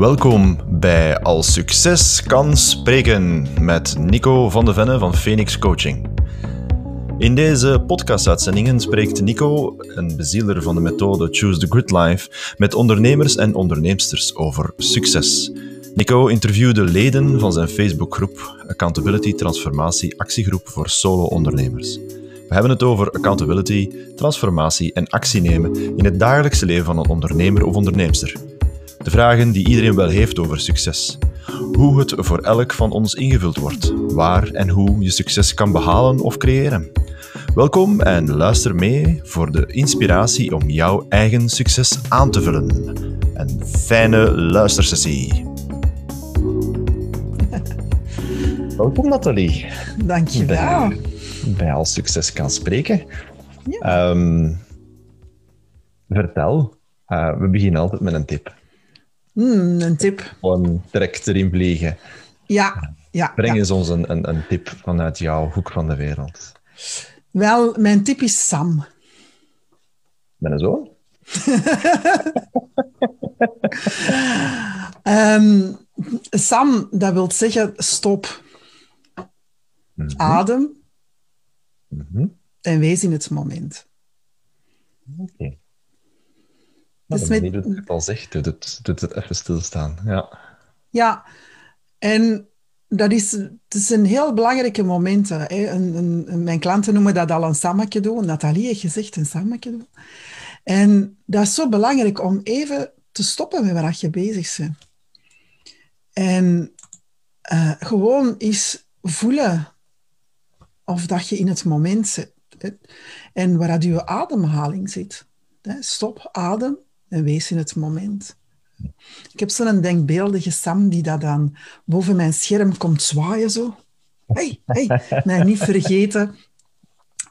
Welkom bij Al Succes kan spreken met Nico van de Venne van Phoenix Coaching. In deze podcastuitzendingen spreekt Nico, een bezieler van de methode Choose the Grid Life, met ondernemers en onderneemsters over succes. Nico interviewde leden van zijn Facebookgroep Accountability Transformatie Actiegroep voor Solo-ondernemers. We hebben het over accountability, transformatie en actie nemen in het dagelijkse leven van een ondernemer of onderneemster. De vragen die iedereen wel heeft over succes. Hoe het voor elk van ons ingevuld wordt. Waar en hoe je succes kan behalen of creëren. Welkom en luister mee voor de inspiratie om jouw eigen succes aan te vullen. Een fijne luistersessie. Welkom Nathalie. Dankjewel. Bij, bij Al Succes kan spreken. Ja. Um, vertel, uh, we beginnen altijd met een tip. Mm, een tip. Gewoon direct erin vliegen. Ja, ja. Breng ja. eens ons een, een, een, tip vanuit jouw hoek van de wereld. Wel, mijn tip is Sam. Ben je zo? um, Sam, dat wil zeggen stop. Mm -hmm. Adem. Mm -hmm. En wees in het moment. Oké. Okay. Dus met... het al zegt, doet het, doet het even stilstaan. Ja, ja. en dat is, het is een heel belangrijke moment. Hè. Een, een, mijn klanten noemen dat al een sammetje doen. Nathalie heeft gezegd een doen. En dat is zo belangrijk om even te stoppen met waar je bezig bent. En uh, gewoon eens voelen of dat je in het moment zit. Hè. En waar dat je ademhaling zit. Hè. Stop, adem en wees in het moment. Ik heb zo'n denkbeeldige Sam die dat dan boven mijn scherm komt zwaaien zo. Hey, hey, mij niet vergeten.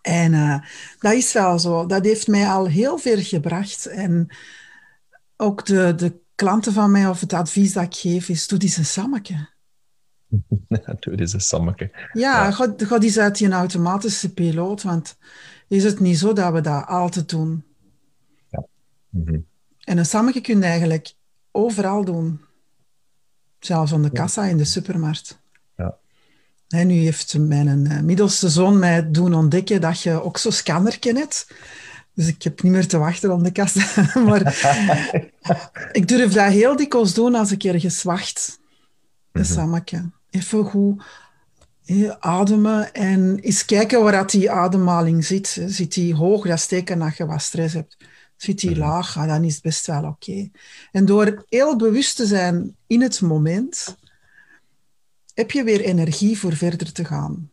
En uh, dat is wel zo. Dat heeft mij al heel veel gebracht. En ook de, de klanten van mij, of het advies dat ik geef, is doe eens een sammetje. doe eens een sammetje. Ja, ja. Ga, ga eens uit je automatische piloot, want is het niet zo dat we dat altijd doen? Ja. Mm -hmm. En een sammetje kun je eigenlijk overal doen. Zelfs aan de kassa in de supermarkt. Ja. Nu heeft mijn middelste zoon mij doen ontdekken dat je ook zo'n scanner kent. Dus ik heb niet meer te wachten aan de kassa. maar ik durf dat heel dikwijls doen als ik ergens wacht. Een sammetje. Even goed ademen en eens kijken waar dat die ademhaling zit. Zit die hoog, dat steken dat je wat stress hebt. Zit die laag, ja, dan is het best wel oké. Okay. En door heel bewust te zijn in het moment, heb je weer energie voor verder te gaan.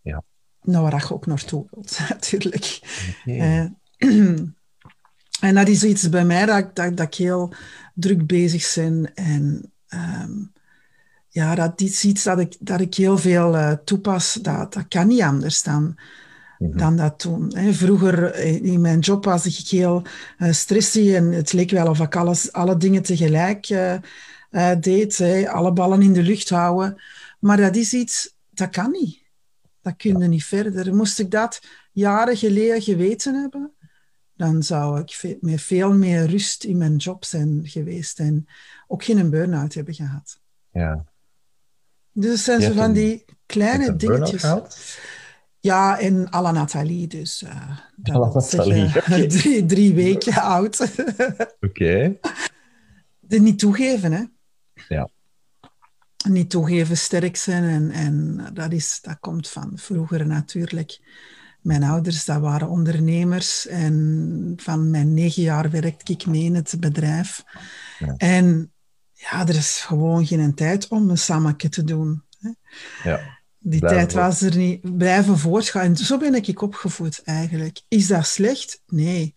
Ja. Nou, waar je ook naartoe wilt, natuurlijk. Okay. Uh, en dat is iets bij mij dat, dat, dat ik heel druk bezig ben. En um, ja, dat is iets dat ik, dat ik heel veel uh, toepas. Dat, dat kan niet anders dan dan dat toen. Vroeger in mijn job was ik heel uh, stressy en het leek wel of ik alles, alle dingen tegelijk uh, deed. Hè. Alle ballen in de lucht houden. Maar dat is iets, dat kan niet. Dat kun je niet verder. Moest ik dat jaren geleden geweten hebben, dan zou ik met veel meer rust in mijn job zijn geweest en ook geen burn-out hebben gehad. Ja. Dus het zijn zo van die kleine dingetjes. Ja, en à la Nathalie, dus uh, Nathalie. Okay. drie, drie weken oud. Oké. Okay. Niet toegeven, hè. Ja. Niet toegeven, sterk zijn. En, en dat, is, dat komt van vroeger natuurlijk. Mijn ouders, dat waren ondernemers. En van mijn negen jaar werkte ik mee in het bedrijf. Ja. En ja, er is gewoon geen tijd om een sammetje te doen. Hè. Ja. Die blijven tijd was er niet. Blijven voortgaan. En zo ben ik opgevoed eigenlijk. Is dat slecht? Nee.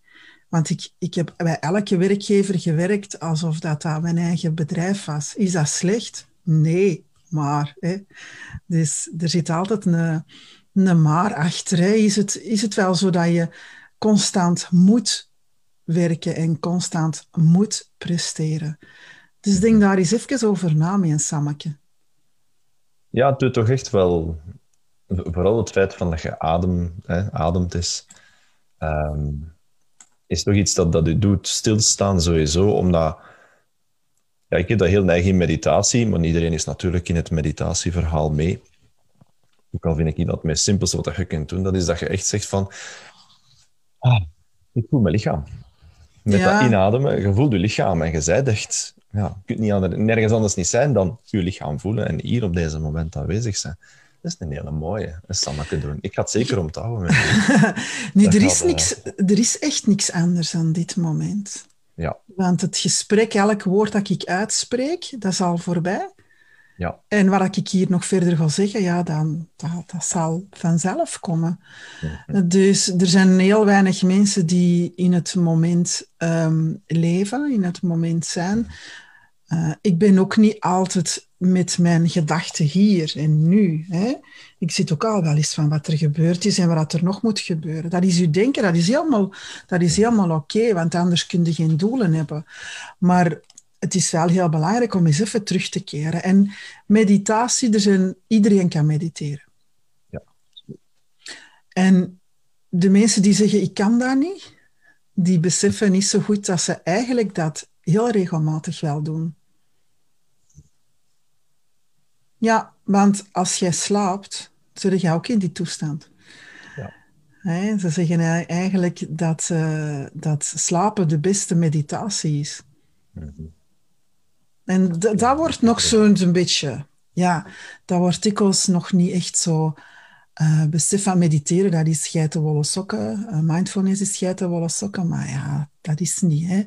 Want ik, ik heb bij elke werkgever gewerkt alsof dat, dat mijn eigen bedrijf was. Is dat slecht? Nee. Maar, hè. Dus er zit altijd een, een maar achter. Hè. Is, het, is het wel zo dat je constant moet werken en constant moet presteren? Dus denk daar eens even over na, mijn sammetje. Ja, het doet toch echt wel... Vooral het feit van dat je adem, hè, ademt is... Um, is toch iets dat, dat u doet stilstaan sowieso, omdat Ja, ik heb dat heel neig in meditatie, maar iedereen is natuurlijk in het meditatieverhaal mee. Ook al vind ik niet dat het meest simpelste wat je kunt doen, dat is dat je echt zegt van... Ah, ik voel mijn lichaam. Met Ja. dat inademen, je voelt je lichaam en je zijt echt... Ja, je kunt niet ander- nergens anders niet zijn dan je lichaam voelen en hier op deze moment aanwezig zijn. Dat is een hele mooie. Dat ik doen. Ik ga het zeker onthouden. met u. Nu, Dat er is, eh, niks, er is echt niks anders aan dit moment. Ja, Want het gesprek, elk woord dat ik uitspreek, dat is al voorbij. ja. En wat ik hier nog verder ga zeggen, ja, dan, dat, dat zal vanzelf komen. Dus er zijn heel weinig mensen die in het moment ehm, leven, in het moment zijn. Eh, ik ben ook niet altijd met mijn gedachten hier en nu. Hè. Ik zit ook al wel eens van wat er gebeurd is en wat er nog moet gebeuren. Dat is uw denken, dat is helemaal, dat is helemaal oké, want anders kun je geen doelen hebben. Maar het is wel heel belangrijk om eens even terug te keren. En meditatie, er zijn, iedereen kan mediteren. Ja. En de mensen die zeggen, ik kan dat niet, die beseffen niet zo goed dat ze eigenlijk dat heel regelmatig wel doen. Ja, want als jij slaapt, zit jij ook in die toestand. Ja. Ze zeggen eigenlijk dat, eh, dat slapen de beste meditatie is. Mhm. En dat wordt nog zo'n zo'n beetje, ja, dat wordt dikwijls nog niet echt zo eh besef van mediteren. Dat is geitenwolle sokken. Eh, mindfulness is geitenwolle sokken. Maar ja, dat is niet. Hè?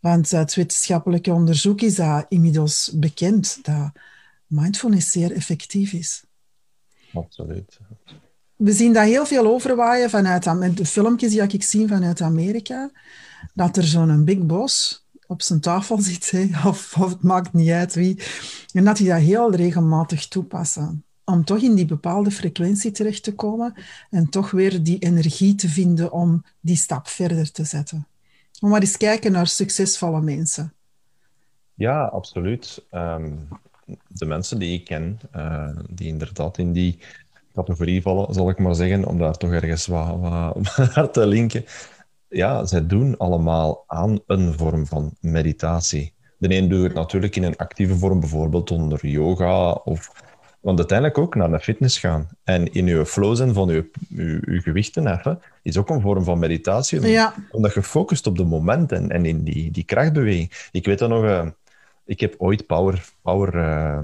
Want uit wetenschappelijk onderzoek is dat inmiddels bekend dat mindfulness zeer effectief is. Absoluut. We zien dat heel veel overwaaien vanuit de filmpjes die ik zie vanuit Amerika. Dat er zo'n big boss op zijn tafel zit, hè, of, of het maakt niet uit wie. En dat die dat heel regelmatig toepassen. Om toch in die bepaalde frequentie terecht te komen en toch weer die energie te vinden om die stap verder te zetten. Om maar eens kijken naar succesvolle mensen. Ja, absoluut. Ehm, de mensen die ik ken, eh, die inderdaad in die categorie vallen, zal ik maar zeggen, om daar toch ergens wat, wat naar te linken. Ja, zij doen allemaal aan een vorm van meditatie. De een doet het natuurlijk in een actieve vorm, bijvoorbeeld onder yoga of... Want uiteindelijk ook naar de fitness gaan en in je flow zijn van je, je, je gewichten heffen, is ook een vorm van meditatie. Ja, Omdat je focust op de moment en, en in die, die krachtbeweging. Ik weet dat nog, eh, ik heb ooit power, power eh,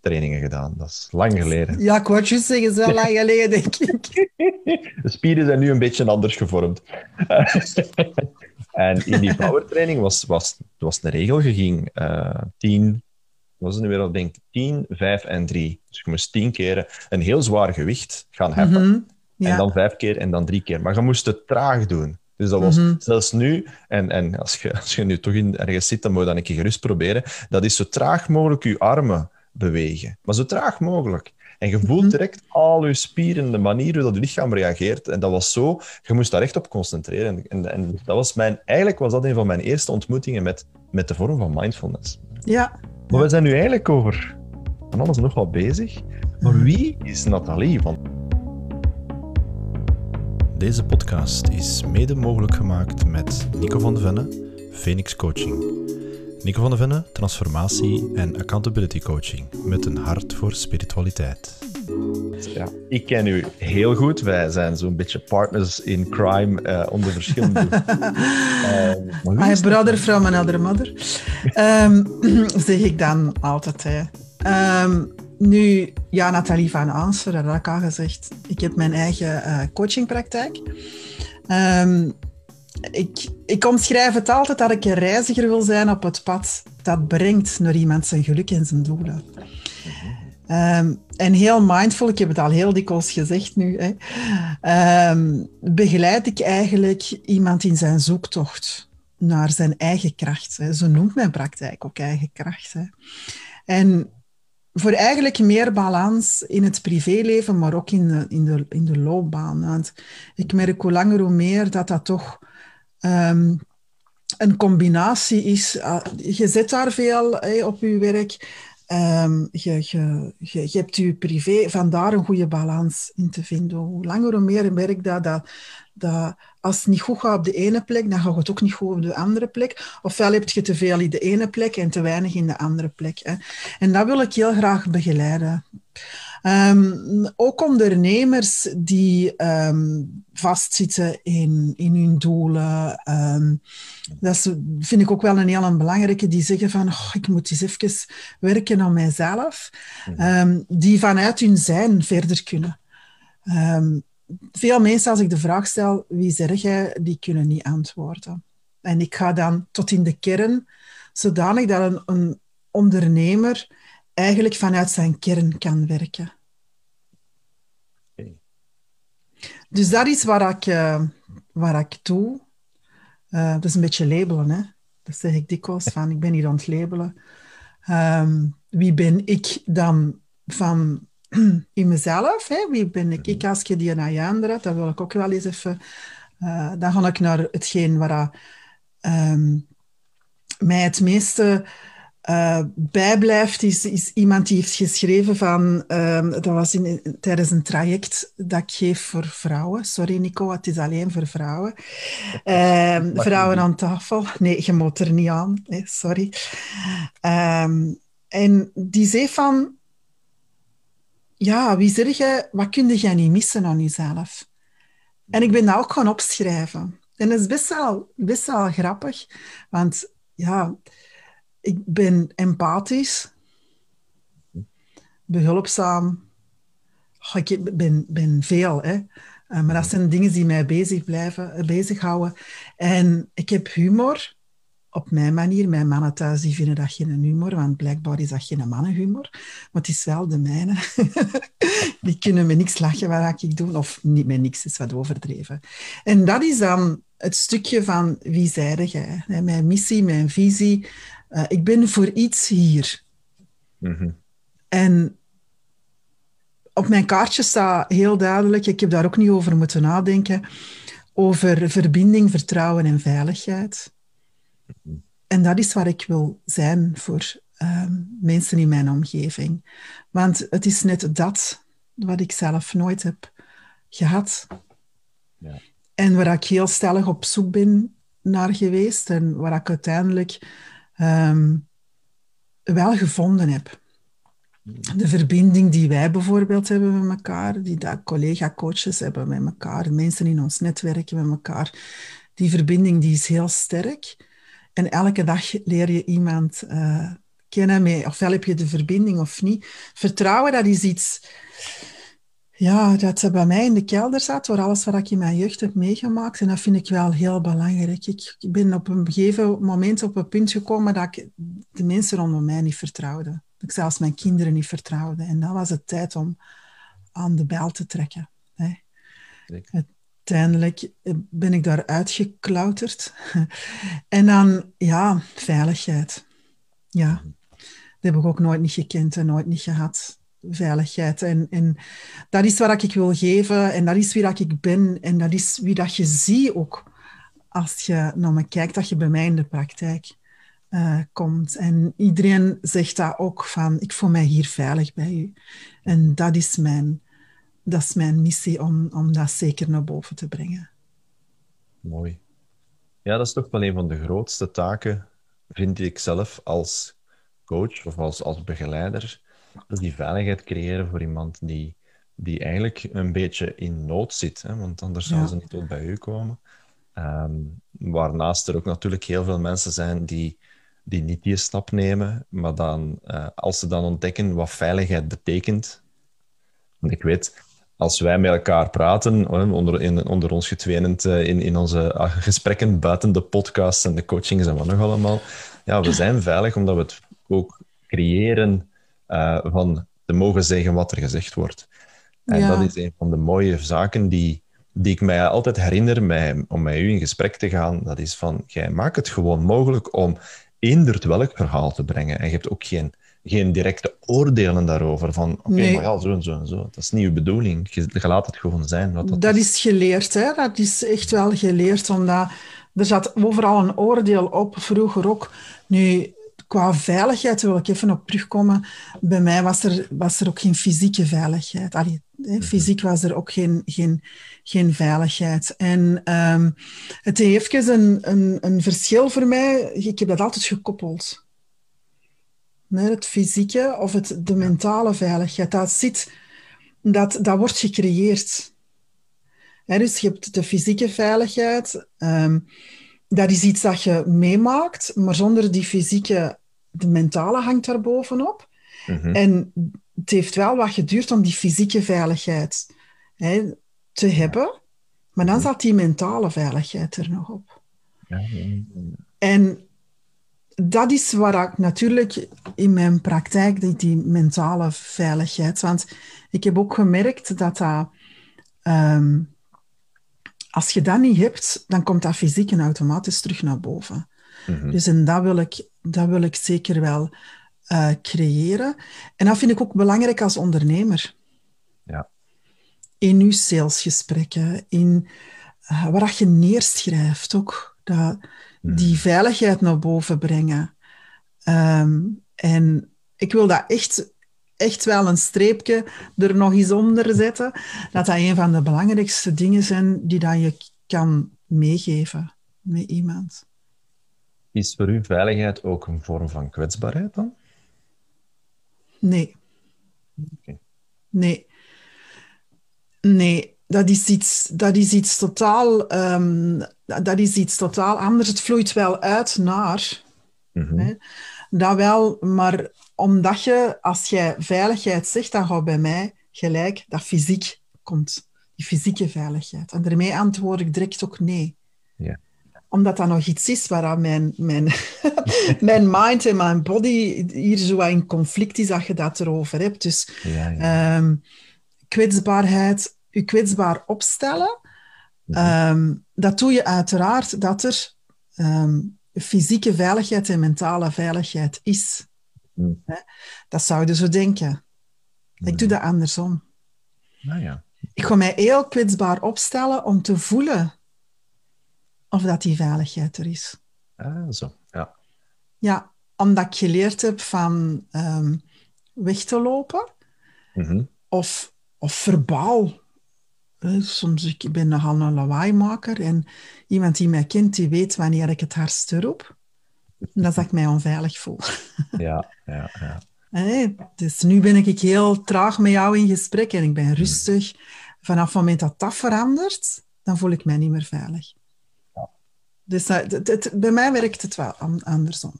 trainingen gedaan. Dat is lang geleden. ja ik wou zeggen, zo lang geleden, denk ik. De spieren zijn nu een beetje anders gevormd. en in die powertraining was, was, was de regel, je ging eh 10, was het nu weer, al, ik denk 10, 5 en 3. Dus je moest 10 keer een heel zwaar gewicht gaan heffen. Mhm. En Ja. dan vijf keer en dan drie keer. Maar je moest het traag doen. Dus dat was Mhm. zelfs nu, en, en als, je, als je nu toch in, ergens zit, dan moet je dat een keer gerust proberen. Dat is zo traag mogelijk je armen bewegen. Maar zo traag mogelijk. En je voelt Mhm. direct al je spieren, de manier hoe dat je lichaam reageert. En dat was zo, je moest daar echt op concentreren. En, en dat was mijn, eigenlijk was dat een van mijn eerste ontmoetingen met, met de vorm van mindfulness. ja. Maar we zijn nu eigenlijk over van alles nog wat bezig. Maar wie is Nathalie? Want Deze podcast is mede mogelijk gemaakt met Nico van de Venne, Phoenix Coaching. Nico van de Venne, transformatie en accountability coaching met een hart voor spiritualiteit. Ja, ik ken u heel goed. Wij zijn zo'n beetje partners in crime eh, onder verschillende. Maar wie My brother from another mother. Ehm, zeg ik dan altijd. Hè. Ehm, nu, ja, Nathalie van Aanser, dat had ik al gezegd. Ik heb mijn eigen eh, coachingpraktijk. Ehm, ik, ik omschrijf het altijd dat ik een reiziger wil zijn op het pad dat brengt naar iemand zijn geluk en zijn doelen. Ehm, en heel mindful, ik heb het al heel dikwijls gezegd nu, hè, ehm, begeleid ik eigenlijk iemand in zijn zoektocht naar zijn eigen kracht. Hè. Zo noemt mijn praktijk ook eigen kracht. Hè. En voor eigenlijk meer balans in het privéleven, maar ook in de, in de, in de loopbaan. Want ik merk hoe langer hoe meer dat dat toch ehm, een combinatie is. Ah, je zet daar veel op je werk. Um, je, hebt je privé, vandaar een goede balans in te vinden. Hoe langer hoe meer merk dat, dat als het niet goed gaat op de ene plek, dan gaat het ook niet goed op de andere plek. Ofwel heb je te veel in de ene plek en te weinig in de andere plek. Hè. En dat wil ik heel graag begeleiden. Um, ook ondernemers die um, vastzitten in, in hun doelen. Um, dat is, vind ik ook wel een heel belangrijke. Die zeggen van, oh, ik moet eens even werken aan mijzelf. die vanuit hun zijn verder kunnen. veel mensen, als ik de vraag stel, wie zeg jij, die kunnen niet antwoorden. En ik ga dan tot in de kern, zodanig dat een, een ondernemer eigenlijk vanuit zijn kern kan werken. Dus dat is waar ik, uh, waar ik doe. Uh, dat is een beetje labelen, hè. Dat zeg ik dikwijls, van ik ben hier aan het labelen. Um, wie ben ik dan van in mezelf? Hè? Wie ben ik? Ik als je die naar je aandraagt, dat wil ik ook wel eens even... Uh, dan ga ik naar hetgeen waar um, mij het meeste uh, bijblijft, is, is iemand die heeft geschreven van, um, dat was in, tijdens een traject dat ik geef voor vrouwen. Sorry Nico, het is alleen voor vrouwen. Um, vrouwen aan tafel. Nee, je moet er niet aan. Nee, sorry. Um, en die zei van, ja, wie zeg je, wat kun jij niet missen aan jezelf? En ik ben dat ook gaan opschrijven. En dat is best wel, best wel grappig, want ja ik ben empathisch, behulpzaam. Oh, ik ben, ben veel, hè. Uh, maar dat zijn dingen die mij bezig blijven, uh, bezighouden. En ik heb humor op mijn manier. Mijn mannen thuis die vinden dat geen humor, want blijkbaar is dat geen mannenhumor. Maar het is wel de mijne. die kunnen me niks lachen wat ik doe, of niet met niks, is wat overdreven. En dat is dan het stukje van wie zijde jij? Mijn missie, mijn visie, uh, ik ben voor iets hier. Mhm. En op mijn kaartje staat heel duidelijk, ik heb daar ook niet over moeten nadenken, over verbinding, vertrouwen en veiligheid. Mhm. En dat is waar ik wil zijn voor uh, mensen in mijn omgeving. Want het is net dat wat ik zelf nooit heb gehad. Ja. En waar ik heel stellig op zoek ben naar geweest en waar ik uiteindelijk um, wel gevonden heb. De verbinding die wij bijvoorbeeld hebben met elkaar, die collega-coaches hebben met elkaar, mensen in ons netwerk met elkaar, die verbinding die is heel sterk. En elke dag leer je iemand uh, kennen, mee, ofwel heb je de verbinding of niet. Vertrouwen, dat is iets ja, dat bij mij in de kelder zat, door alles wat ik in mijn jeugd heb meegemaakt. En dat vind ik wel heel belangrijk. Ik ben op een gegeven moment op een punt gekomen dat ik de mensen rondom mij niet vertrouwde. Dat ik zelfs mijn kinderen niet vertrouwde. En dat was het tijd om aan de bel te trekken. Hè. Uiteindelijk ben ik daar uitgeklauterd. en dan, ja, veiligheid. Ja, mhm. dat heb ik ook nooit niet gekend en nooit niet gehad veiligheid. En, en dat is wat ik wil geven en dat is wie dat ik ben en dat is wie dat je ziet ook als je naar me kijkt, dat je bij mij in de praktijk uh, komt. En iedereen zegt dat ook van, ik voel mij hier veilig bij u. En dat is mijn, dat is mijn missie om, om dat zeker naar boven te brengen. Mooi. Ja, dat is toch wel een van de grootste taken, vind ik zelf, als coach of als, als begeleider dus die veiligheid creëren voor iemand die, die eigenlijk een beetje in nood zit. Hè? Want anders zou ze niet tot bij u komen. Um, waarnaast er ook natuurlijk heel veel mensen zijn die, die niet die stap nemen. Maar dan, uh, als ze dan ontdekken wat veiligheid betekent. Want ik weet, als wij met elkaar praten, onder, in, onder ons getwenend uh, in, in onze uh, gesprekken buiten de podcast en de coachings en wat nog allemaal. Ja, we zijn veilig omdat we het ook creëren uh, van te mogen zeggen wat er gezegd wordt. En dat is een van de mooie zaken die, die ik mij altijd herinner mij, om met u in gesprek te gaan. Dat is van, jij maakt het gewoon mogelijk om eenderd welk verhaal te brengen. En je hebt ook geen, geen directe oordelen daarover. Van, oké, maar ja, zo en zo en zo. Dat is niet uw bedoeling. Je, je laat het gewoon zijn. Wat dat, dat is. is geleerd, hè. Dat is echt wel geleerd, omdat er zat overal een oordeel op, vroeger ook. Nu, qua veiligheid wil ik even op terugkomen. Bij mij was er, was er ook geen fysieke veiligheid. Allee, Mhm. fysiek was er ook geen, geen, geen veiligheid. En ehm, het heeft even een, een, een verschil voor mij. Ik heb dat altijd gekoppeld. Nee, het fysieke of het, de mentale veiligheid. Dat, zit, dat, dat wordt gecreëerd. Hè, dus je hebt de fysieke veiligheid. ehm, dat is iets dat je meemaakt, maar zonder die fysieke, de mentale hangt daar bovenop. Mhm. En het heeft wel wat geduurd om die fysieke veiligheid hè, te hebben, maar dan zat die mentale veiligheid er nog op. Ja, ja, ja. En dat is waar ik natuurlijk in mijn praktijk, die, die mentale veiligheid, want ik heb ook gemerkt dat dat, ehm, als je dat niet hebt, dan komt dat fysiek en automatisch terug naar boven. Mhm. Dus en dat wil ik, dat wil ik zeker wel eh, creëren. En dat vind ik ook belangrijk als ondernemer. Ja. In uw salesgesprekken, in eh, waar je neerschrijft ook. Dat, Die veiligheid naar boven brengen. Ehm, en ik wil dat echt, echt wel een streepje er nog eens onder zetten. Dat dat een van de belangrijkste dingen zijn die dat je kan meegeven met iemand. Is voor u veiligheid ook een vorm van kwetsbaarheid dan? Nee. Nee. Nee, dat is iets, dat is iets, totaal, ehm, dat is iets totaal anders. Het vloeit wel uit naar, Mhm. Dat wel, maar omdat je, als jij veiligheid zegt, dan gaat bij mij gelijk dat fysiek komt. Die fysieke veiligheid. En daarmee antwoord ik direct ook nee. Ja. Omdat dat nog iets is waar mijn, mijn, mijn mind en mijn body hier zo in conflict is, dat je dat erover hebt. Dus Ja, ja. Ehm, kwetsbaarheid, je kwetsbaar opstellen. Ehm, dat doe je uiteraard dat er ehm, fysieke veiligheid en mentale veiligheid is. Mhm. Dat zou je zo denken. Ik doe dat andersom. Nou ja. Ik ga mij heel kwetsbaar opstellen om te voelen of dat die veiligheid er is. Ah, zo. Ja. Ja, omdat ik geleerd heb van ehm, weg te lopen. Mhm. of, of verbaal. Soms ik ben nogal een lawaaimaker en iemand die mij kent, die weet wanneer ik het hardste roep. En dat ik mij onveilig voel. Ja, ja, ja. Dus nu ben ik heel traag met jou in gesprek en ik ben rustig. Vanaf het moment dat dat verandert, dan voel ik mij niet meer veilig. Dus dat, het- het- bij mij werkt het wel an- andersom.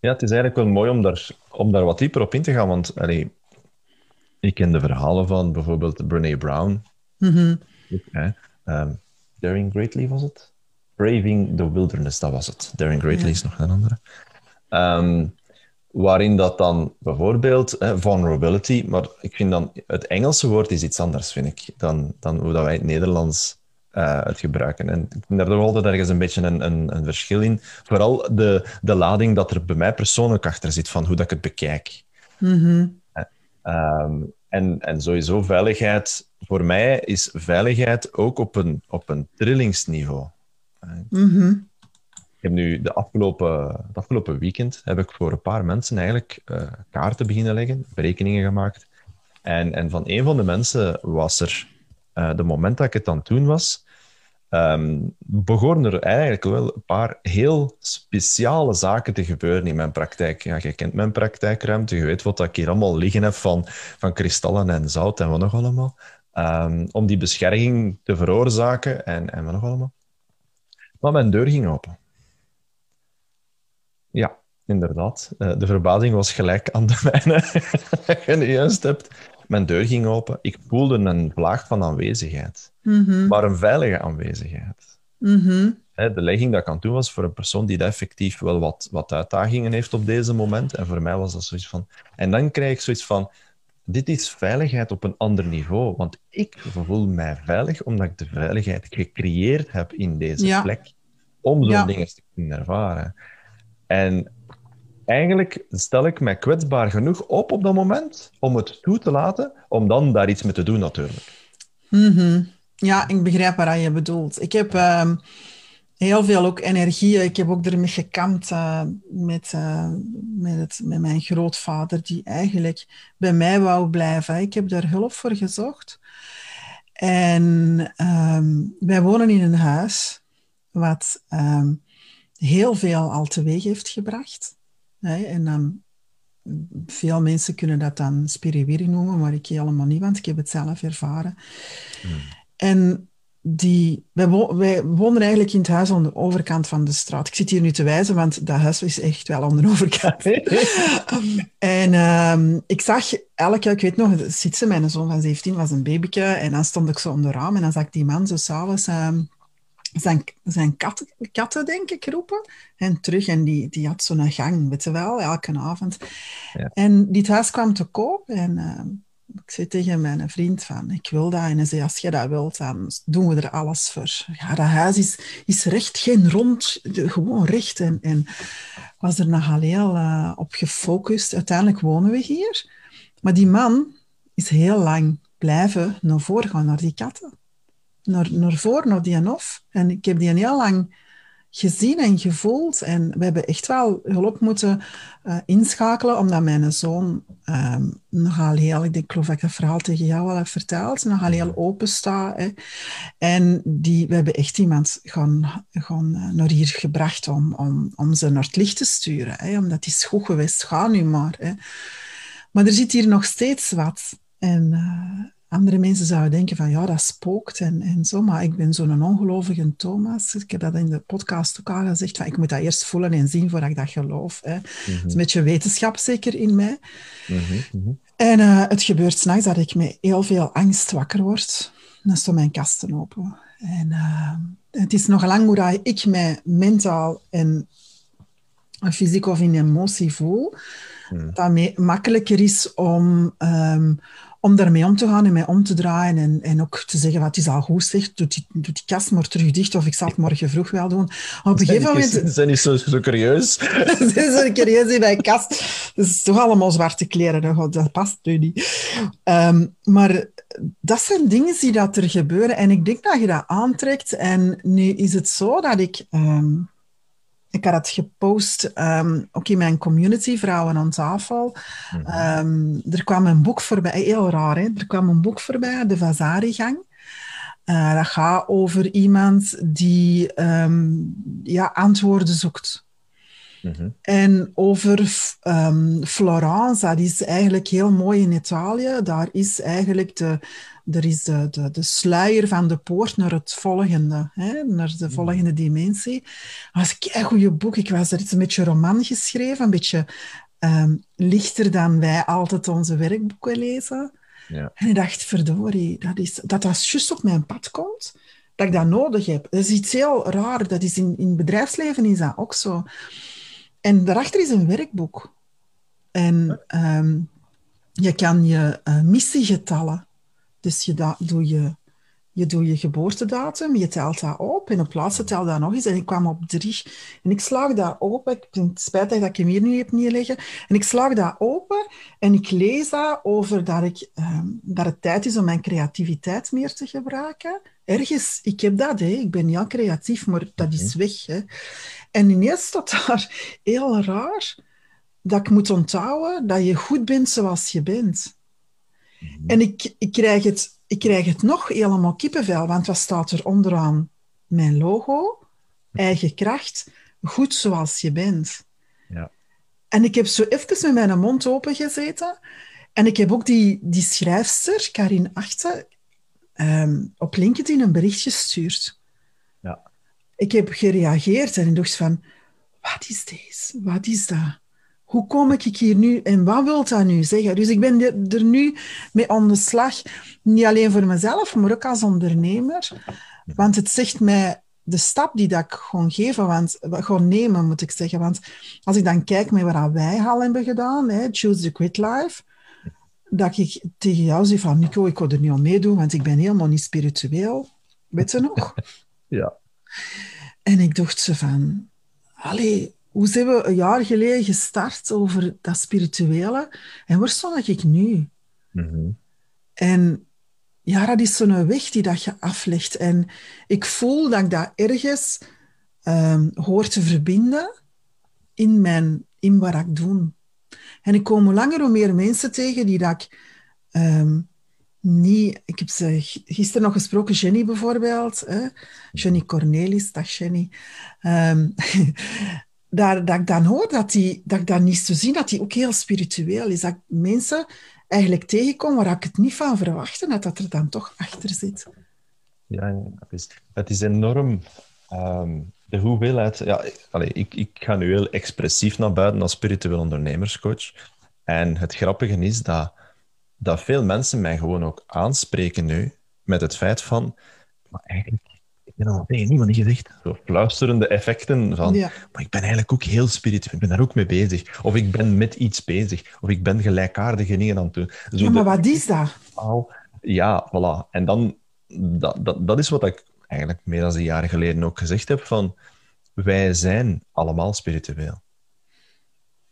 Ja, het is eigenlijk wel mooi om daar, om daar wat dieper op in te gaan, want allee, ik ken de verhalen van bijvoorbeeld Brene Brown. Hè? Ehm, Daring Greatly was het? Braving the Wilderness, dat was het. Daring Greatly Ja. is nog een andere. Ehm, waarin dat dan bijvoorbeeld vulnerability, maar ik vind dan het Engelse woord is iets anders, vind ik, dan, dan hoe dat wij het Nederlands eh, het gebruiken. En ik vind daar toch altijd ergens een beetje een, een, een verschil in. Vooral de, de lading dat er bij mij persoonlijk achter zit, van hoe dat ik het bekijk. Mhm. Ehm, en, en sowieso veiligheid, voor mij is veiligheid ook op een, op een trillingsniveau. Mhm. Ik heb nu de afgelopen, het afgelopen weekend heb ik voor een paar mensen eigenlijk eh, kaarten beginnen leggen, berekeningen gemaakt. En, en van een van de mensen was er, eh de moment dat ik het aan het doen was, ehm, begonnen er eigenlijk wel een paar heel speciale zaken te gebeuren in mijn praktijk. Ja, je kent mijn praktijkruimte, je weet wat ik hier allemaal liggen heb van, van kristallen en zout en wat nog allemaal. Ehm, om die bescherming te veroorzaken en, en wat nog allemaal. Maar mijn deur ging open. Ja, inderdaad. Eh, de verbazing was gelijk aan de mijne. Je juist hebt. Mijn deur ging open. Ik voelde een vlaag van aanwezigheid. Mhm. Maar een veilige aanwezigheid. Mhm. De legging dat ik aan doen was voor een persoon die effectief wel wat, wat uitdagingen heeft op deze moment. En voor mij was dat zoiets van... En dan krijg ik zoiets van... Dit is veiligheid op een ander niveau. Want ik voel mij veilig omdat ik de veiligheid gecreëerd heb in deze Ja. plek. Om zo'n Ja. dingen te kunnen ervaren. En eigenlijk stel ik mij kwetsbaar genoeg op op dat moment om het toe te laten, om dan daar iets mee te doen natuurlijk. Mhm. Ja, ik begrijp wat je bedoelt. Ik heb, ehm, heel veel ook energie. Ik heb ook ermee gekampt uh, met, uh, met, met mijn grootvader, die eigenlijk bij mij wou blijven. Ik heb daar hulp voor gezocht. En um, wij wonen in een huis wat um, heel veel al teweeg heeft gebracht. En dan, veel mensen kunnen dat dan spiriwiri noemen, maar ik helemaal niet, want ik heb het zelf ervaren. Hmm. En die, wij, wo wij wonen eigenlijk in het huis aan de overkant van de straat. Ik zit hier nu te wijzen, want dat huis is echt wel aan de overkant. en um, ik zag elke, ik weet nog, mijn zoon van 17 was een babyke, en dan stond ik zo onder raam en dan zag ik die man zo s'avonds um, zijn, zijn katten, katten, denk ik, roepen. En terug, en die, die had zo'n gang, weet je wel, elke avond. Ja. En dit huis kwam te koop en... Uh, ik zei tegen mijn vriend van, ik wil dat. En hij zei, als je dat wilt, dan doen we er alles voor. Ja, dat huis is, is recht, geen rond, gewoon recht. En, en was er nogal heel uh, op gefocust. Uiteindelijk wonen we hier. Maar die man is heel lang blijven naar voren gaan, naar die katten. Naar, naar voren, naar die hof. En ik heb die heel lang gezien en gevoeld. En we hebben echt wel hulp moeten uh, inschakelen, omdat mijn zoon um, nogal heel, ik, denk, geloof dat ik dat verhaal tegen jou al heb verteld, nogal heel open staat. Hè. En die, we hebben echt iemand gaan, gaan uh, naar hier gebracht om, om, om ze naar het licht te sturen. Hè, omdat die is goed geweest, ga nu maar. Hè. Maar er zit hier nog steeds wat. En uh, andere mensen zouden denken van ja, dat spookt en, en zo, maar ik ben zo'n ongelovige Thomas. Ik heb dat in de podcast ook al gezegd, van, ik moet dat eerst voelen en zien voordat ik dat geloof. Hè. Mm -hmm. Het is een beetje wetenschap zeker in mij. Mm -hmm. En uh, het gebeurt s'nachts dat ik met heel veel angst wakker word. Dan staan mijn kasten open. En uh, het is nog lang hoe ik mij mentaal en fysiek of in emotie voel. Mm. Dat makkelijker is om... Um, om daarmee om te gaan en mee om te draaien en, en ook te zeggen wat is al goed zegt, doet die, doet die kast maar terug dicht of ik zal het morgen vroeg wel doen. Op een gegeven moment... Ze zijn niet zo, zo curieus. Ze zijn zo curieus in mijn kast. Dat is toch allemaal zwarte kleren, dat past nu niet. Um, maar dat zijn dingen die dat er gebeuren en ik denk dat je dat aantrekt en nu is het zo dat ik... Um, ik had het gepost um, ook in mijn community, Vrouwen aan tafel. Um, er kwam een boek voorbij, heel raar, hè? er kwam een boek voorbij, De Vasari-gang. Uh, dat gaat over iemand die um, ja, antwoorden zoekt. Mm -hmm. En over Florence, dat is eigenlijk heel mooi in Italië. Daar is eigenlijk de, er is de, de, de sluier van de poort naar het volgende, hè, naar de volgende dimensie. Dat was een goede boek. Ik was er iets een beetje roman geschreven, een beetje um, lichter dan wij altijd onze werkboeken lezen. Ja. En ik dacht, verdorie, dat is, dat dat juist op mijn pad komt, dat ik dat nodig heb. Dat is iets heel raar. Dat is in, in het bedrijfsleven is dat ook zo. En daarachter is een werkboek. En um, je kan je uh, missiegetallen dus je da doe je, je doet je geboortedatum, je telt dat op en op laatste tel dat nog eens. En ik kwam op drie. En ik slag dat open. Ik ben spijtig dat ik hem hier nu heb neerleggen. En ik slag dat open en ik lees dat over dat, ik, um, dat het tijd is om mijn creativiteit meer te gebruiken. Ergens, ik heb dat, hè. ik ben heel creatief, maar dat is mhm. weg. Hè. En ineens staat daar heel raar dat ik moet onthouden dat je goed bent zoals je bent. En ik, ik, krijg het, ik krijg het nog helemaal kippenvel, want wat staat er onderaan? Mijn logo, eigen kracht, goed zoals je bent. Ja. En ik heb zo even met mijn mond open gezeten. En ik heb ook die, die schrijfster, Karin Achte, um, op LinkedIn een bericht gestuurd. Ja. Ik heb gereageerd en ik dacht van, wat is deze? Wat is dat? Hoe kom ik hier nu en wat wil dat nu zeggen? Dus ik ben er nu mee aan de slag, niet alleen voor mezelf, maar ook als ondernemer. Want het zegt mij de stap die dat ik gewoon geven, want, gewoon nemen, moet ik zeggen. Want als ik dan kijk met wat wij al hebben gedaan, hè, Choose the Quit Life, dat ik tegen jou zeg van, Nico, ik wil er niet aan meedoen, want ik ben helemaal niet spiritueel. Weet je nog? Ja. En ik dacht ze van, allee, hoe zijn we een jaar geleden gestart over dat spirituele? En waar stond ik nu? Mm En ja, dat is zo'n weg die dat je aflegt. En ik voel dat ik dat ergens um, hoor te verbinden in, mijn, in wat ik doe. En ik kom hoe langer hoe meer mensen tegen die dat ik um, niet... Ik heb ze gisteren nog gesproken, Jenny bijvoorbeeld. Hè? Jenny Cornelis, dag Jenny. Um, daar, dat ik dan hoor dat, die, dat ik dat niet zo zie, dat die ook heel spiritueel is. Dat ik mensen eigenlijk tegenkom waar ik het niet van verwachtte, dat dat er dan toch achter zit. Ja, het is, het is enorm... Um, de hoeveelheid... Ja, allez, ik, ik ga nu heel expressief naar buiten als spiritueel ondernemerscoach. En het grappige is dat, dat veel mensen mij gewoon ook aanspreken nu met het feit van... Maar eigenlijk ik ben al tegen niemand niet gezegd. Zo fluisterende effecten van, ja. maar ik ben eigenlijk ook heel spiritueel, ik ben daar ook mee bezig. Of ik ben met iets bezig. Of ik ben gelijkaardige dingen aan het doen. Zo ja, maar wat is dat? Ja, voilà. En dan, dat, dat, dat is wat ik eigenlijk meer dan een jaar geleden ook gezegd heb, van wij zijn allemaal spiritueel.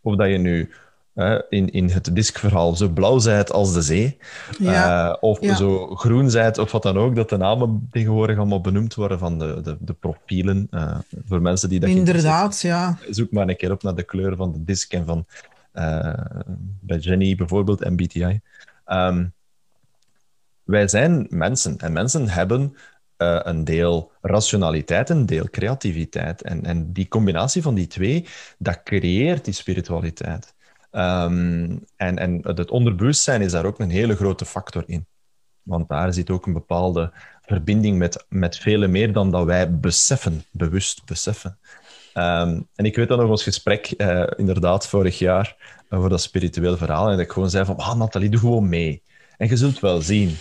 Of dat je nu in, in het diskverhaal zo blauw zijt als de zee, ja. uh, of zo groen zijt, of wat dan ook, dat de namen tegenwoordig allemaal benoemd worden van de, de, de profielen. Uh, voor mensen die dat Inderdaad, ja. Zoek maar een keer op naar de kleur van de disk en van uh, bij Jenny bijvoorbeeld, MBTI. Um, ehm, wij zijn mensen en mensen hebben een deel rationaliteit, een deel creativiteit. En, en die combinatie van die twee, dat creëert die spiritualiteit. Um, en, en het onderbewustzijn is daar ook een hele grote factor in. Want daar zit ook een bepaalde verbinding met, met vele meer dan dat wij beseffen, bewust beseffen. Um, en ik weet dan nog ons gesprek, uh, inderdaad, vorig jaar, over dat spiritueel verhaal. En dat ik gewoon zei van, ah, Nathalie, doe gewoon mee. En je zult wel zien.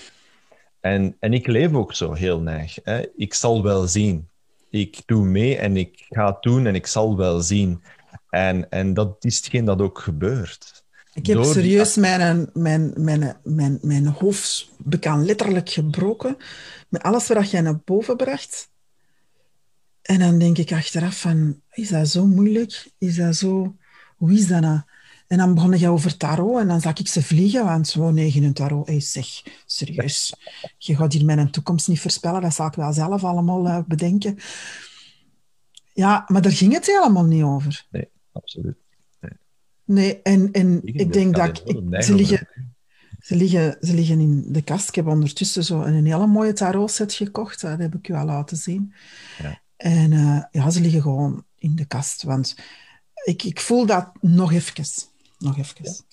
En, en ik leef ook zo heel neig. Hè. Ik zal wel zien. Ik doe mee en ik ga doen en ik zal wel zien. En, en dat is hetgeen dat ook gebeurt. Ik heb serieus mijn, mijn, mijn, mijn, mijn hoofd bekend letterlijk gebroken met alles wat jij naar boven bracht. En dan denk ik achteraf van, is dat zo moeilijk? Is dat zo... Hoe is dat nou? En dan begon je over tarot en dan zag ik ze vliegen, want zo negen een tarot. Hey, zeg, serieus, je gaat hier mijn toekomst niet voorspellen, dat zal ik wel zelf allemaal uh, bedenken. Ja, maar daar ging het helemaal niet over. Nee absoluut. Nee, nee en, en ik, denk dat... Ik, ze, liggen, ze, liggen, ze liggen in de kast. Ik heb ondertussen zo een hele mooie tarotset gekocht. Dat heb ik u al laten zien. Ja. En uh, ja, ze liggen gewoon in de kast. Want ik, ik voel dat nog even. Nog even.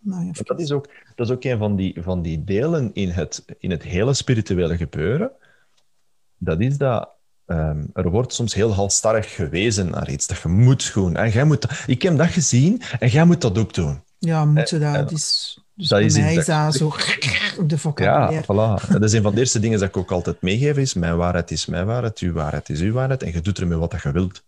Ja. Dat, is ook, dat is ook een van die, van die delen in het, in het hele spirituele gebeuren. Dat is dat Um, er wordt soms heel halstarrig gewezen naar iets dat je moet doen. En jij moet, ik heb dat gezien en jij moet dat ook doen. Ja, moeten dat. Uh, is, dus dat is mij is dat zo de vocabulaire. Ja, voilà. dat is een van de eerste dingen dat ik ook altijd meegeef, is mijn waarheid is mijn waarheid, uw waarheid is uw waarheid, en je doet ermee wat je wilt.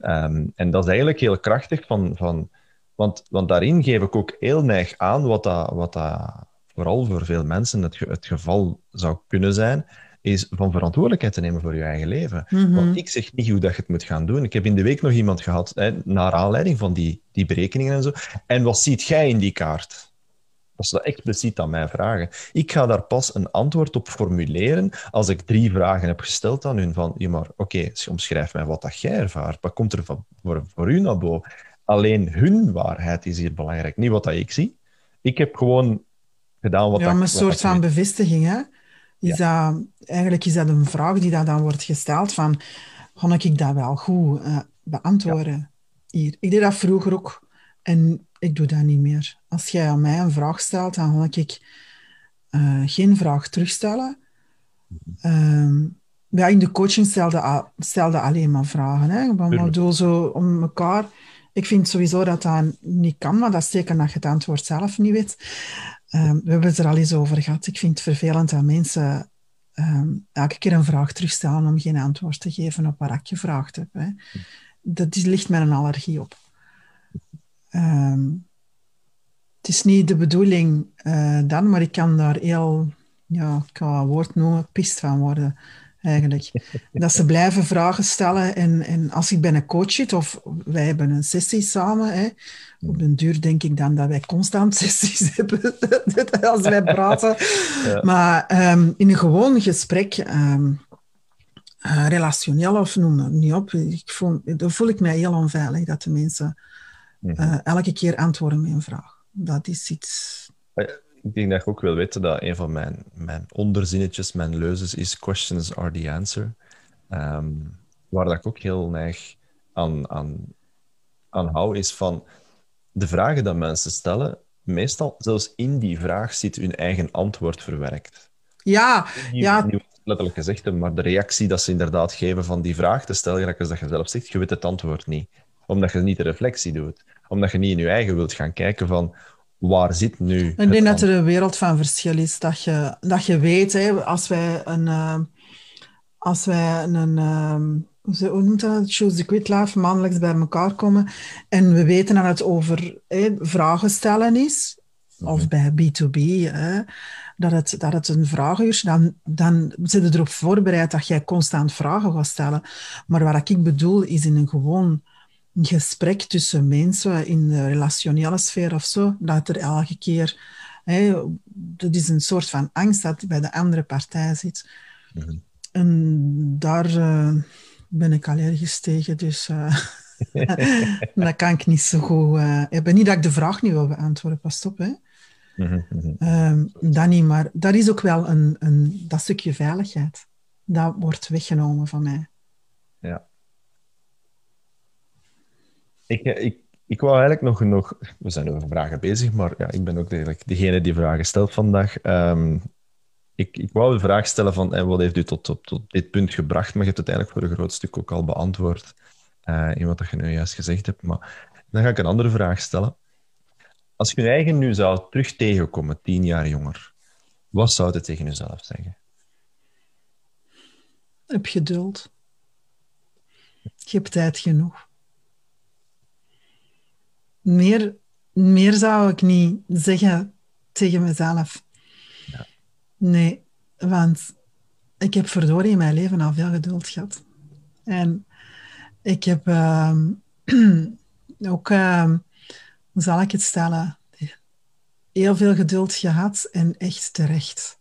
Um, en dat is eigenlijk heel krachtig, van, van, want, want daarin geef ik ook heel neig aan wat dat, wat dat vooral voor veel mensen het, het geval zou kunnen zijn, is van verantwoordelijkheid te nemen voor je eigen leven. Mhm. Want ik zeg niet hoe dat je het moet gaan doen. Ik heb in de week nog iemand gehad, hè, naar aanleiding van die, die berekeningen en zo. En wat ziet jij in die kaart? Dat ze dat expliciet aan mij vragen. Ik ga daar pas een antwoord op formuleren als ik drie vragen heb gesteld aan hun. Van, ja, maar oké, okay, omschrijf mij wat dat jij ervaart. Wat komt er van, voor, voor u naar boven? Alleen hun waarheid is hier belangrijk, niet wat dat ik zie. Ik heb gewoon gedaan wat ja, dat, een soort van bevestiging, hè? Is dat, eigenlijk is dat een vraag die dat dan wordt gesteld van, kon ik dat wel goed uh, beantwoorden hier? Ik deed dat vroeger ook en ik doe dat niet meer. Als jij aan mij een vraag stelt, dan kon ik uh, geen vraag terugstellen. Uh, ja, in de coaching stelde, stelde alleen maar vragen. Hè. Maar door zo om elkaar... Ik vind sowieso dat dat niet kan, maar dat is zeker dat je het antwoord zelf niet weet. Um, we hebben het er al eens over gehad. Ik vind het vervelend dat mensen um, elke keer een vraag terugstellen om geen antwoord te geven op wat ik gevraagd heb. Hè. Dat is, ligt met een allergie op. Um, het is niet de bedoeling uh, dan, maar ik kan daar heel, ja, ik kan een woord noemen, pist van worden eigenlijk. Dat ze blijven vragen stellen. En, en als ik bij een coach zit, of wij hebben een sessie samen, hè, op den duur denk ik dan dat wij constant sessies hebben als wij praten. Maar um, in een gewoon gesprek um, uh, relationeel of noem het niet op. Ik voel, daar voel ik mij heel onveilig dat de mensen uh, elke keer antwoorden met een vraag. Dat is iets. Ik denk dat ik ook wil weten dat een van mijn, mijn onderzinnetjes, mijn leuzes is questions are the answer. Um, waar dat ik ook heel neig aan, aan, aan hou, is van de vragen die mensen stellen, meestal zelfs in die vraag zit hun eigen antwoord verwerkt. Ja, ja. Niet letterlijk gezegd, maar de reactie dat ze inderdaad geven van die vraag te stellen, dat je zelf zegt, je weet het antwoord niet. Omdat je niet de reflectie doet. Omdat je niet in je eigen wilt gaan kijken van waar zit nu... Ik denk dat er een wereld van verschil is. Dat je, dat je weet, hè, als wij een... Uh, als wij een... Uh, hoe noemt dat? Choose the Quit Life, maandelijks bij elkaar komen. En we weten dat het over vragen stellen is. Of mhm. bij B2B. Hè, dat het, dat het een vragenuur dan, dan zit je erop voorbereid dat jij constant vragen gaat stellen. Maar wat ik bedoel, is in een gewoon gesprek tussen mensen in de relationele sfeer of zo, dat er elke keer... Dat is een soort van angst dat bij de andere partij zit. Mhm. En daar uh, ben ik allergisch tegen, dus... Uh, dat kan ik niet zo goed uh, hebben. Niet dat ik de vraag niet wil beantwoorden, pas op. Hè. Mm -hmm. dat niet, maar dat is ook wel een, een, dat stukje veiligheid. Dat wordt weggenomen van mij. Ja. Ik, ik, ik wou eigenlijk nog, nog... We zijn over vragen bezig, maar ja, ik ben ook eigenlijk degene die vragen stelt vandaag. Um, ik, ik wou de vraag stellen van en wat heeft u tot, tot, dit punt gebracht, maar je hebt het eigenlijk voor een groot stuk ook al beantwoord uh, in wat je nu juist gezegd hebt. Maar dan ga ik een andere vraag stellen. Als je eigen nu zou terug tegenkomen, tien jaar jonger, wat zou het tegen jezelf zeggen? Heb geduld. Je hebt tijd genoeg. Meer, meer zou ik niet zeggen tegen mezelf. Nee, want ik heb verdorie in mijn leven al veel geduld gehad. En ik heb uh, ook... Uh, hoe zal ik het stellen? Heel veel geduld gehad en echt terecht.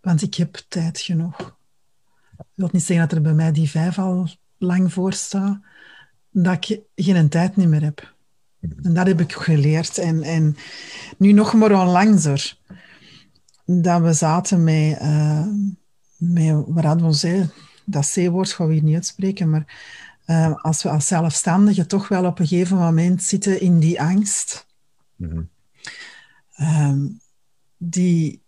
Want ik heb tijd genoeg. Ik wil niet zeggen dat er bij mij die vijf al lang voor staat, dat ik geen tijd meer heb. En dat heb ik geleerd. En, en nu nog maar onlangs dat we zaten met, uh, met wat hadden we ons, dat C-woord gaan we hier niet uitspreken, maar uh, als we als zelfstandigen toch wel op een gegeven moment zitten in die angst. Mm -hmm. die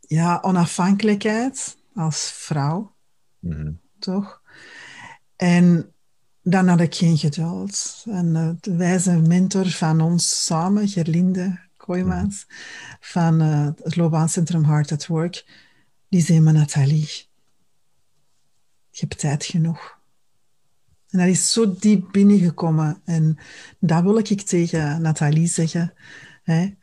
ja, onafhankelijkheid als vrouw, mm -hmm. toch? En dan had ik geen geduld. En de wijze mentor van ons samen, Gerlinde Van uh, het loopbaancentrum Heart at Work, die zei me, Nathalie, je hebt tijd genoeg. En dat is zo diep binnengekomen. En dat wil ik tegen Nathalie zeggen. Hè?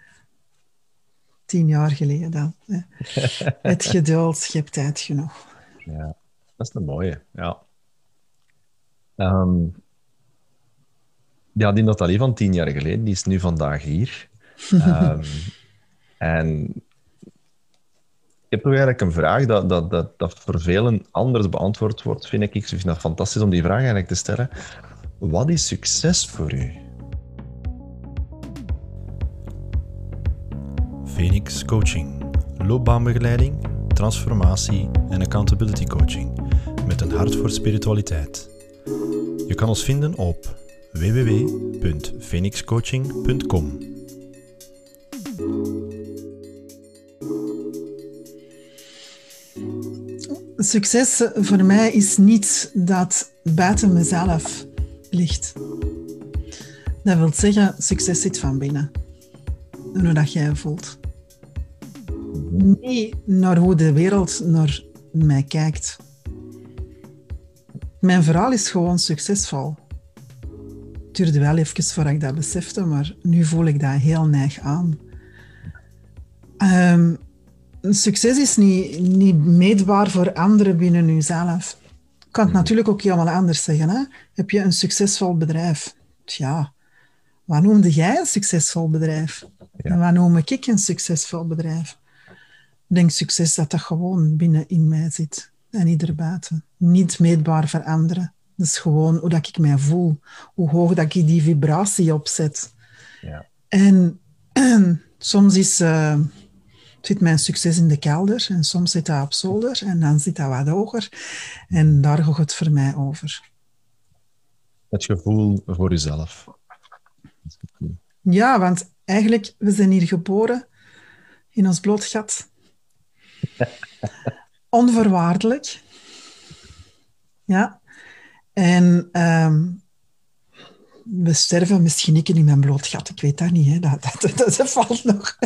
Tien jaar geleden dan. Hè? Het geduld, je hebt tijd genoeg. Ja, dat is een mooie. Ja. Um, ja, die Nathalie van tien jaar geleden, die is nu vandaag hier. Um, en ik heb eigenlijk een vraag dat, dat, dat, dat voor velen anders beantwoord wordt, vind ik. Ik vind het fantastisch om die vraag eigenlijk te stellen. Wat is succes voor u? Phoenix Coaching. Loopbaanbegeleiding, transformatie en accountability coaching. Met een hart voor spiritualiteit. Je kan ons vinden op www.phoenixcoaching.com. Succes voor mij is niet dat buiten mezelf ligt. Dat wil zeggen, succes zit van binnen. Hoe dat jij voelt. Niet naar hoe de wereld naar mij kijkt. Mijn verhaal is gewoon succesvol. Het duurde wel even voordat ik dat besefte, maar nu voel ik dat heel neig aan. Um, succes is niet, niet meetbaar voor anderen binnen jezelf. Ik kan het natuurlijk ook helemaal anders zeggen. Hè? Heb je een succesvol bedrijf? Tja, wat noemde jij een succesvol bedrijf? En wat noem ik een succesvol bedrijf? Ik denk succes dat dat gewoon binnen in mij zit. en niet erbuiten. Niet meetbaar veranderen. Dat is gewoon hoe dat ik mij voel. Hoe hoog dat ik die vibratie opzet. Ja. En, soms is, uh, zit mijn succes in de kelder en soms zit dat op zolder en dan zit dat wat hoger. En daar gaat het voor mij over. Het gevoel voor jezelf. Ja, want eigenlijk, we zijn hier geboren in ons bloot gat. Onvoorwaardelijk. Ja. En um, we sterven misschien ik in mijn bloot gat. Ik weet dat niet. Hè. Dat, dat, dat, dat valt nog.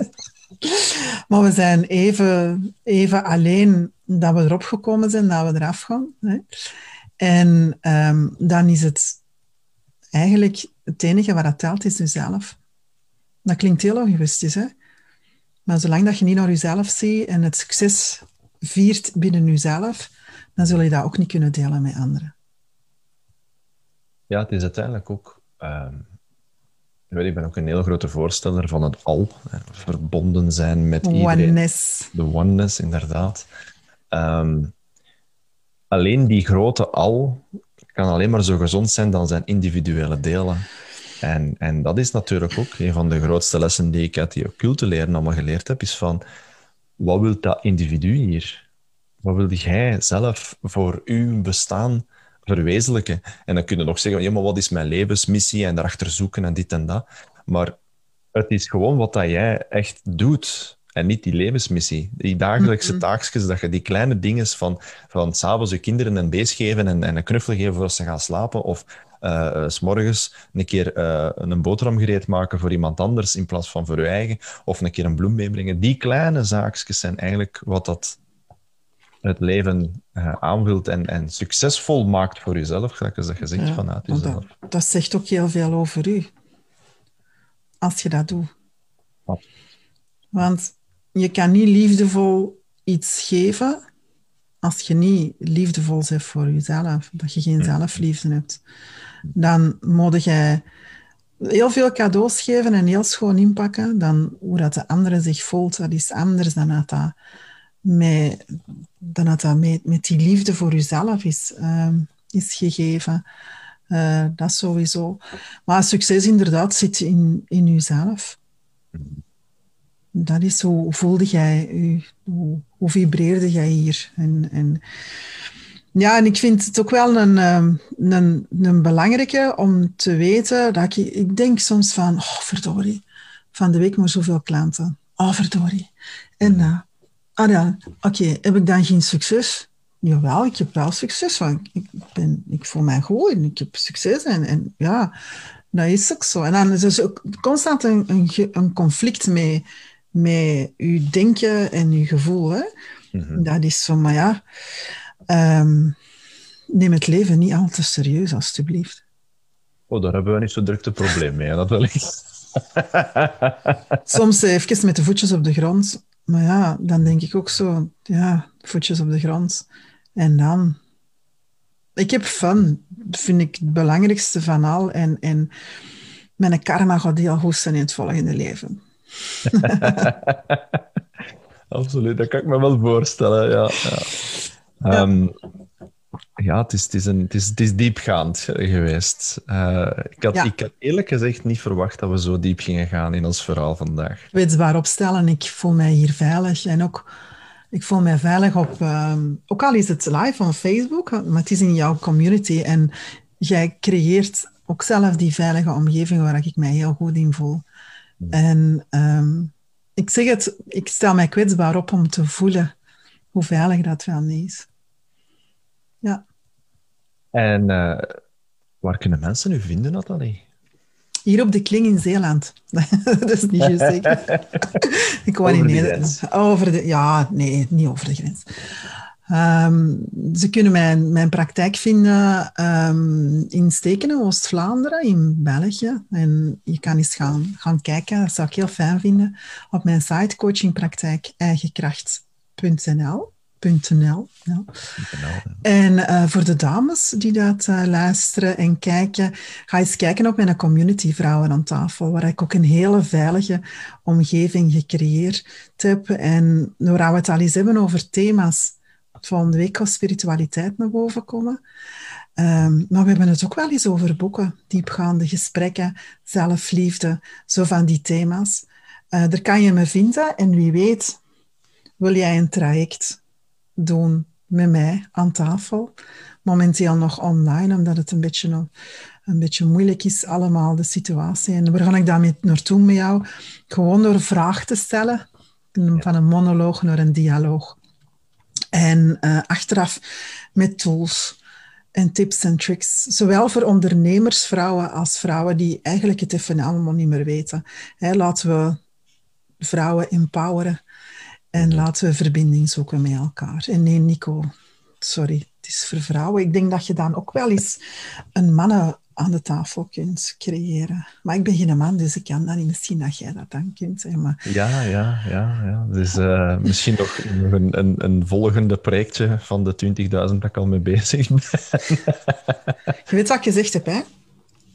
Maar we zijn even, even alleen dat we erop gekomen zijn, dat we eraf gaan. Hè. En um, dan is het eigenlijk het enige wat dat telt, is jezelf. Dat klinkt heel egoïstisch, hè? Maar zolang dat je niet naar jezelf ziet en het succes viert binnen jezelf, dan zul je dat ook niet kunnen delen met anderen. Ja, het is uiteindelijk ook... Uh, ik ben ook een heel grote voorstander van het al. Hè, verbonden zijn met iedereen. Oneness. De oneness, inderdaad. Um, alleen die grote al kan alleen maar zo gezond zijn dan zijn individuele delen. En, en dat is natuurlijk ook een van de grootste lessen die ik uit die occulte leren allemaal geleerd heb, is van, wat wil dat individu hier? Wat wil jij zelf voor uw bestaan verwezenlijken? En dan kun je nog zeggen, ja, maar wat is mijn levensmissie? En daarachter zoeken en dit en dat. Maar het is gewoon wat dat jij echt doet. En niet die levensmissie. Die dagelijkse mm taakjes, dat je die kleine dingen van, van s'avonds je kinderen een beest geven en, en een knuffel geven voor ze gaan slapen. Of uh, s morgens een keer uh, een boterham gereed maken voor iemand anders in plaats van voor je eigen. Of een keer een bloem meebrengen. Die kleine zaakjes zijn eigenlijk wat dat het leven uh, aanvult en, en succesvol maakt voor jezelf, dat je zegt, ja, vanuit jezelf. Dat, dat, zegt ook heel veel over u. Als je dat doet. Ja. Want je kan niet liefdevol iets geven als je niet liefdevol bent voor jezelf, dat je geen zelfliefde hebt. Dan moet je heel veel cadeaus geven en heel schoon inpakken. Dan hoe dat de andere zich voelt, dat is anders dan dat dat met, dan dat, dat met, met die liefde voor jezelf is, uh, is gegeven. Uh, dat sowieso. Maar succes inderdaad zit in, in jezelf dat is hoe voelde jij je, hoe, hoe vibreerde jij hier? En, en, ja, en ik vind het ook wel een, ehm, een, een belangrijke om te weten dat ik, ik denk soms van, oh verdorie, van de week maar zoveel klanten. Oh verdorie. En uh, ah ja, oké, heb ik dan geen succes? Jawel, ik heb wel succes. Want ik, ben, ik voel mij goed en ik heb succes. En, en ja, dat is ook zo. En dan is er ook constant een, een, een conflict mee met je denken en je gevoel. Hè? Mhm. Dat is zo, maar ja, um, neem het leven niet al te serieus, alstublieft. Oh, daar hebben we niet zo druk te probleem mee, dat wel eens. Soms even met de voetjes op de grond. Maar ja, dan denk ik ook zo, ja, voetjes op de grond. En dan... Ik heb fun. Dat vind ik het belangrijkste van al. En, en mijn karma gaat heel goed zijn in het volgende leven. Absoluut, dat kan ik me wel voorstellen. Ja, ja. Um, ja het, is, het, is een, het, is, het is diepgaand geweest. Uh, ik, had, ja. ik had eerlijk gezegd niet verwacht dat we zo diep gingen gaan in ons verhaal vandaag. Kwetsbaar opstellen, ik voel mij hier veilig. En ook, ik voel mij veilig op, um, ook al is het live op Facebook, maar het is in jouw community. En jij creëert ook zelf die veilige omgeving waar ik mij heel goed in voel. En um, ik zeg het, ik stel mij kwetsbaar op om te voelen hoe veilig dat wel niet is. Ja. En uh, waar kunnen mensen u vinden, Nathalie? Hier op de Kling in Zeeland. dat is niet juist zeker. ik woon in Nederland. Over de, ja, nee, niet over de grens. Um, ze kunnen mijn, mijn praktijk vinden um, in Stekenen, Oost-Vlaanderen, in België. En je kan eens gaan, gaan kijken, dat zou ik heel fijn vinden, op mijn site coachingpraktijk eigenkracht.nl. .nl, ja. En uh, voor de dames die dat uh, luisteren en kijken, ga eens kijken op mijn community Vrouwen aan tafel, waar ik ook een hele veilige omgeving gecreëerd heb. En waar we het al eens hebben over thema's Volgende week gaat spiritualiteit naar boven komen. Um, maar we hebben het ook wel eens over boeken, diepgaande gesprekken, zelfliefde, zo van die thema's. Uh, daar kan je me vinden en wie weet wil jij een traject doen met mij aan tafel. Momenteel nog online, omdat het een beetje, een beetje moeilijk is allemaal, de situatie. En waar ga ik daarmee naartoe met jou? Gewoon door vragen te stellen, van een monoloog naar een dialoog. En uh, achteraf met tools en tips en tricks. Zowel voor ondernemers, vrouwen, als vrouwen die eigenlijk het even allemaal niet meer weten. laten we vrouwen empoweren en laten we verbinding zoeken met elkaar. En nee, Nico, sorry, het is voor vrouwen. Ik denk dat je dan ook wel eens een mannen aan de tafel kunt creëren. Maar ik ben geen man, dus ik kan dat niet. Misschien dat jij dat dan kunt. Hè, maar... Ja, ja, ja, ja. Dus uh, misschien nog een, een, een, volgende projectje van de 20.000 dat ik al mee bezig ben. je weet wat ik gezegd heb, hè?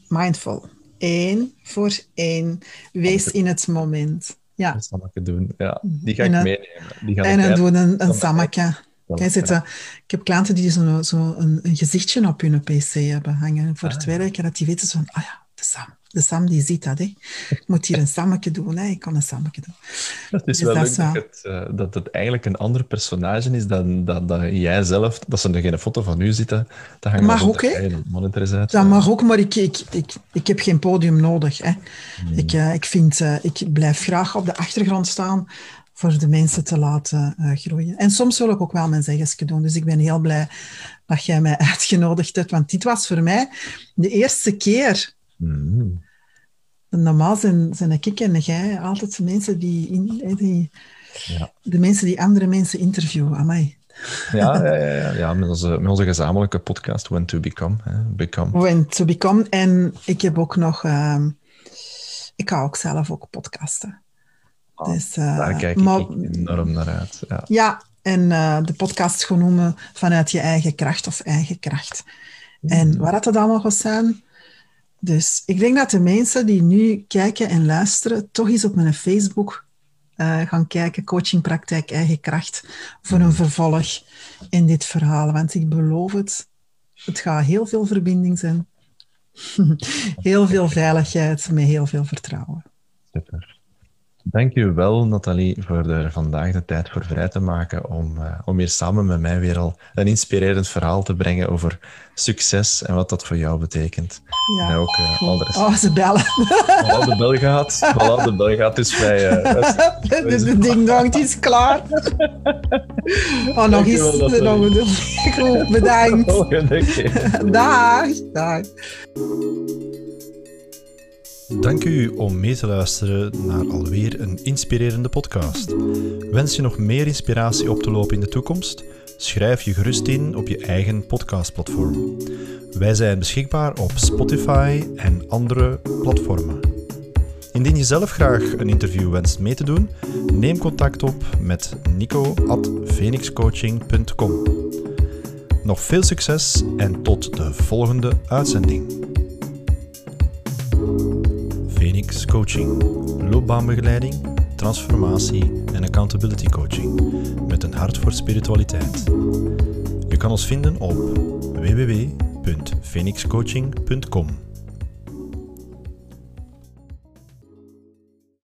Mindful. Eén voor één. Wees in het moment. Ja. Een doen. Ja, die ga ik meenemen. Die ga en dan doen een, een sammeke. Kijk, zitten, ik heb klanten die zo'n zo een, een, gezichtje op hun pc hebben hangen voor ah, twee weken, dat die weten van, ah ja, de Sam. De Sam die ziet dat, hè. Ik moet hier een sammetje doen, hè. Ik kan een sammetje doen. Het is dus wel leuk dat, het, uh, dat het eigenlijk een ander personage is dan, dan, dan jij zelf, dat ze er geen foto van u zitten te hangen. Mag ook, hè. Dat mag ook, maar ik, ik, ik, ik heb geen podium nodig, hè. Hmm. Ik, uh, ik, vind, uh, ik blijf graag op de achtergrond staan voor de mensen te laten uh, groeien. En soms wil ik ook wel mijn zeggesje doen. Dus ik ben heel blij dat jij mij uitgenodigd hebt. Want dit was voor mij de eerste keer. Mm. Normaal zijn, zijn ik en jij altijd de mensen die, in, die ja. de mensen die andere mensen interviewen. Amai. Ja, ja, ja, ja, met, onze, met onze gezamenlijke podcast When to Become. Hè. Become. When to Become. En ik heb ook nog... Uh, ik ga ook zelf ook podcasten. Oh, dus, uh, daar kijk ik maar, enorm naar uit. Ja, ja en uh, de podcast genoemd vanuit je eigen kracht of eigen kracht. En mm. waar dat allemaal gaat zijn. Dus ik denk dat de mensen die nu kijken en luisteren, toch eens op mijn Facebook uh, gaan kijken, coachingpraktijk eigen kracht, voor een vervolg in dit verhaal. Want ik beloof het, het gaat heel veel verbinding zijn. heel veel veiligheid met heel veel vertrouwen. Super. Dank je wel, Nathalie, voor er vandaag de tijd voor vrij te maken om, uh, om hier samen met mij weer al een inspirerend verhaal te brengen over succes en wat dat voor jou betekent. Ja. En ook uh, al de rest. Oh, ze bellen. Voilà, de bel gaat. Voilà, de bel gaat dus vrij... Uh, de ding-dong is klaar. Oh, nog eens. Nog een Goed, bedankt. Volgende keer. Dag. Dag. Dank u om mee te luisteren naar alweer een inspirerende podcast. Wens je nog meer inspiratie op te lopen in de toekomst? Schrijf je gerust in op je eigen podcastplatform. Wij zijn beschikbaar op Spotify en andere platformen. Indien je zelf graag een interview wenst mee te doen, neem contact op met nico.phoenixcoaching.com. Nog veel succes en tot de volgende uitzending. Phoenix Coaching. Loopbaanbegeleiding, transformatie en accountability coaching. Met een hart voor spiritualiteit. Je kan ons vinden op www.phoenixcoaching.com.